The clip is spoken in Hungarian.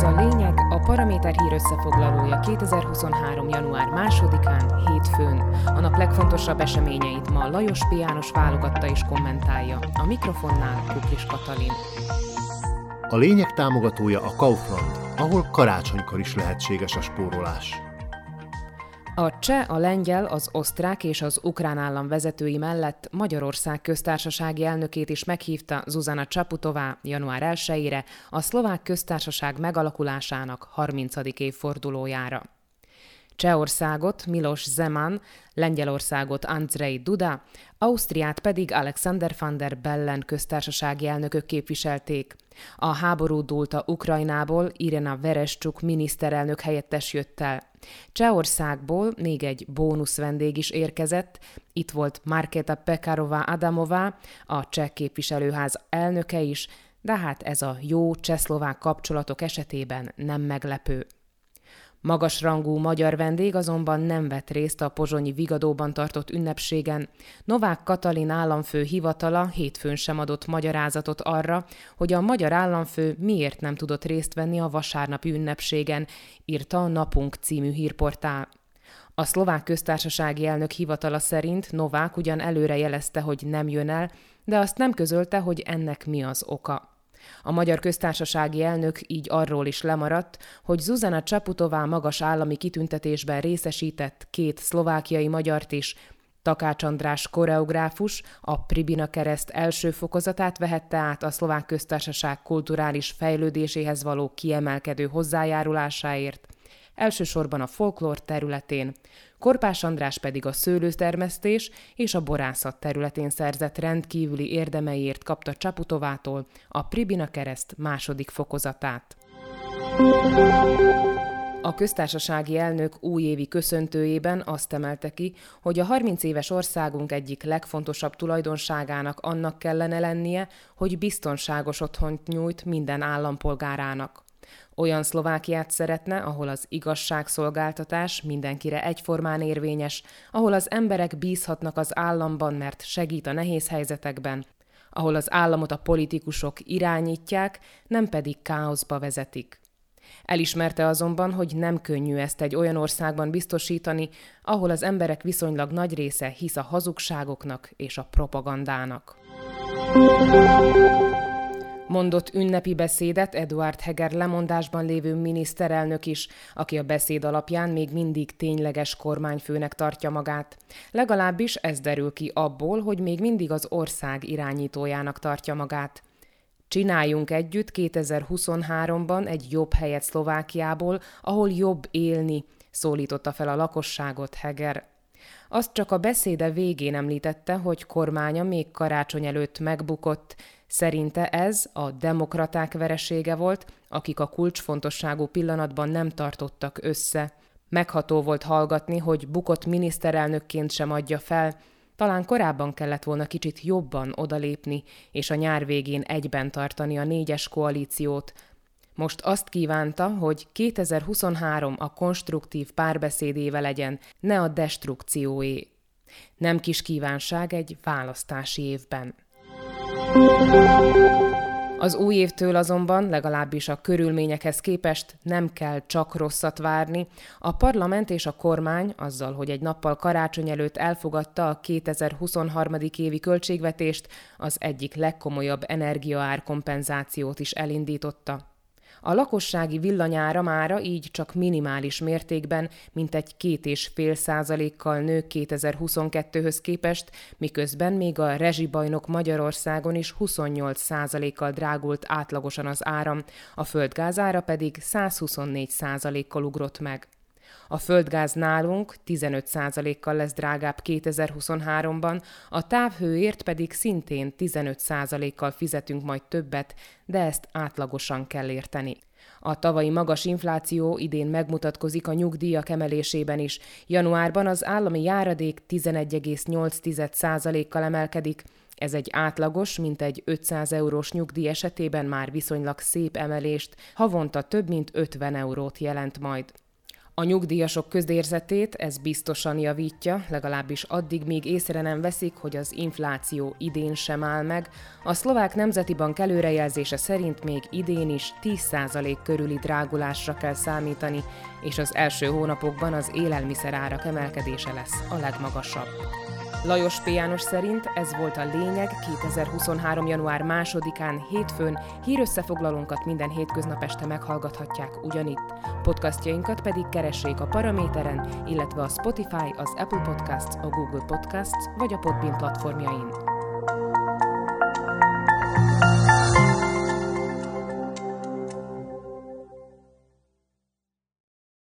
Ez a lényeg a Paraméter hír összefoglalója 2023. január 2-án, hétfőn. A nap legfontosabb eseményeit ma Lajos P. János válogatta és kommentálja. A mikrofonnál Kuklis Katalin. A lényeg támogatója a Kaufland, ahol karácsonykor is lehetséges a spórolás. A cseh, a lengyel, az osztrák és az ukrán állam vezetői mellett Magyarország köztársasági elnökét is meghívta Zuzana Csaputová január 1-ére a szlovák köztársaság megalakulásának 30. évfordulójára. Csehországot Milos Zeman, Lengyelországot Andrzej Duda, Ausztriát pedig Alexander van der Bellen köztársasági elnökök képviselték. A háború dúlta Ukrajnából Irena Verescsuk miniszterelnök helyettes jött el. Csehországból még egy bónusz vendég is érkezett, itt volt Marketa Pekarová Adamová, a cseh képviselőház elnöke is, de hát ez a jó csehszlovák kapcsolatok esetében nem meglepő. Magasrangú magyar vendég azonban nem vett részt a pozsonyi Vigadóban tartott ünnepségen. Novák Katalin államfő hivatala hétfőn sem adott magyarázatot arra, hogy a magyar államfő miért nem tudott részt venni a vasárnapi ünnepségen, írta a Napunk című hírportál. A szlovák köztársasági elnök hivatala szerint Novák ugyan előre jelezte, hogy nem jön el, de azt nem közölte, hogy ennek mi az oka. A magyar köztársasági elnök így arról is lemaradt, hogy Zuzana Csaputová magas állami kitüntetésben részesített két szlovákiai magyart is, Takács András koreográfus a Pribina kereszt első fokozatát vehette át a szlovák köztársaság kulturális fejlődéséhez való kiemelkedő hozzájárulásáért, elsősorban a folklór területén, Korpás András pedig a szőlőtermesztés és a borászat területén szerzett rendkívüli érdemeiért kapta Csaputovától a Pribina kereszt második fokozatát. A köztársasági elnök újévi köszöntőjében azt emelte ki, hogy a 30 éves országunk egyik legfontosabb tulajdonságának annak kellene lennie, hogy biztonságos otthont nyújt minden állampolgárának. Olyan Szlovákiát szeretne, ahol az igazságszolgáltatás mindenkire egyformán érvényes, ahol az emberek bízhatnak az államban, mert segít a nehéz helyzetekben, ahol az államot a politikusok irányítják, nem pedig káoszba vezetik. Elismerte azonban, hogy nem könnyű ezt egy olyan országban biztosítani, ahol az emberek viszonylag nagy része hisz a hazugságoknak és a propagandának mondott ünnepi beszédet Eduard Heger lemondásban lévő miniszterelnök is, aki a beszéd alapján még mindig tényleges kormányfőnek tartja magát. Legalábbis ez derül ki abból, hogy még mindig az ország irányítójának tartja magát. Csináljunk együtt 2023-ban egy jobb helyet Szlovákiából, ahol jobb élni, szólította fel a lakosságot Heger. Azt csak a beszéde végén említette, hogy kormánya még karácsony előtt megbukott, Szerinte ez a demokraták veresége volt, akik a kulcsfontosságú pillanatban nem tartottak össze. Megható volt hallgatni, hogy bukott miniszterelnökként sem adja fel, talán korábban kellett volna kicsit jobban odalépni, és a nyár végén egyben tartani a négyes koalíciót. Most azt kívánta, hogy 2023 a konstruktív párbeszédéve legyen, ne a destrukcióé. Nem kis kívánság egy választási évben. Az új évtől azonban, legalábbis a körülményekhez képest nem kell csak rosszat várni. A parlament és a kormány azzal, hogy egy nappal karácsony előtt elfogadta a 2023. évi költségvetést, az egyik legkomolyabb energiaár kompenzációt is elindította. A lakossági villanyára mára így csak minimális mértékben, mint egy két és fél százalékkal nő 2022-höz képest, miközben még a rezsibajnok Magyarországon is 28 százalékkal drágult átlagosan az áram, a földgázára pedig 124 százalékkal ugrott meg. A földgáz nálunk 15%-kal lesz drágább 2023-ban, a távhőért pedig szintén 15%-kal fizetünk majd többet, de ezt átlagosan kell érteni. A tavalyi magas infláció idén megmutatkozik a nyugdíjak emelésében is. Januárban az állami járadék 11,8%-kal emelkedik, ez egy átlagos, mint egy 500 eurós nyugdíj esetében már viszonylag szép emelést, havonta több mint 50 eurót jelent majd. A nyugdíjasok közérzetét ez biztosan javítja, legalábbis addig, míg észre nem veszik, hogy az infláció idén sem áll meg. A szlovák nemzeti bank előrejelzése szerint még idén is 10% körüli drágulásra kell számítani, és az első hónapokban az élelmiszer árak emelkedése lesz a legmagasabb. Lajos P. János szerint ez volt a lényeg 2023. január 2-án hétfőn, hírösszefoglalónkat minden hétköznap este meghallgathatják ugyanitt. Podcastjainkat pedig keressék a Paraméteren, illetve a Spotify, az Apple Podcasts, a Google Podcasts vagy a Podbean platformjain.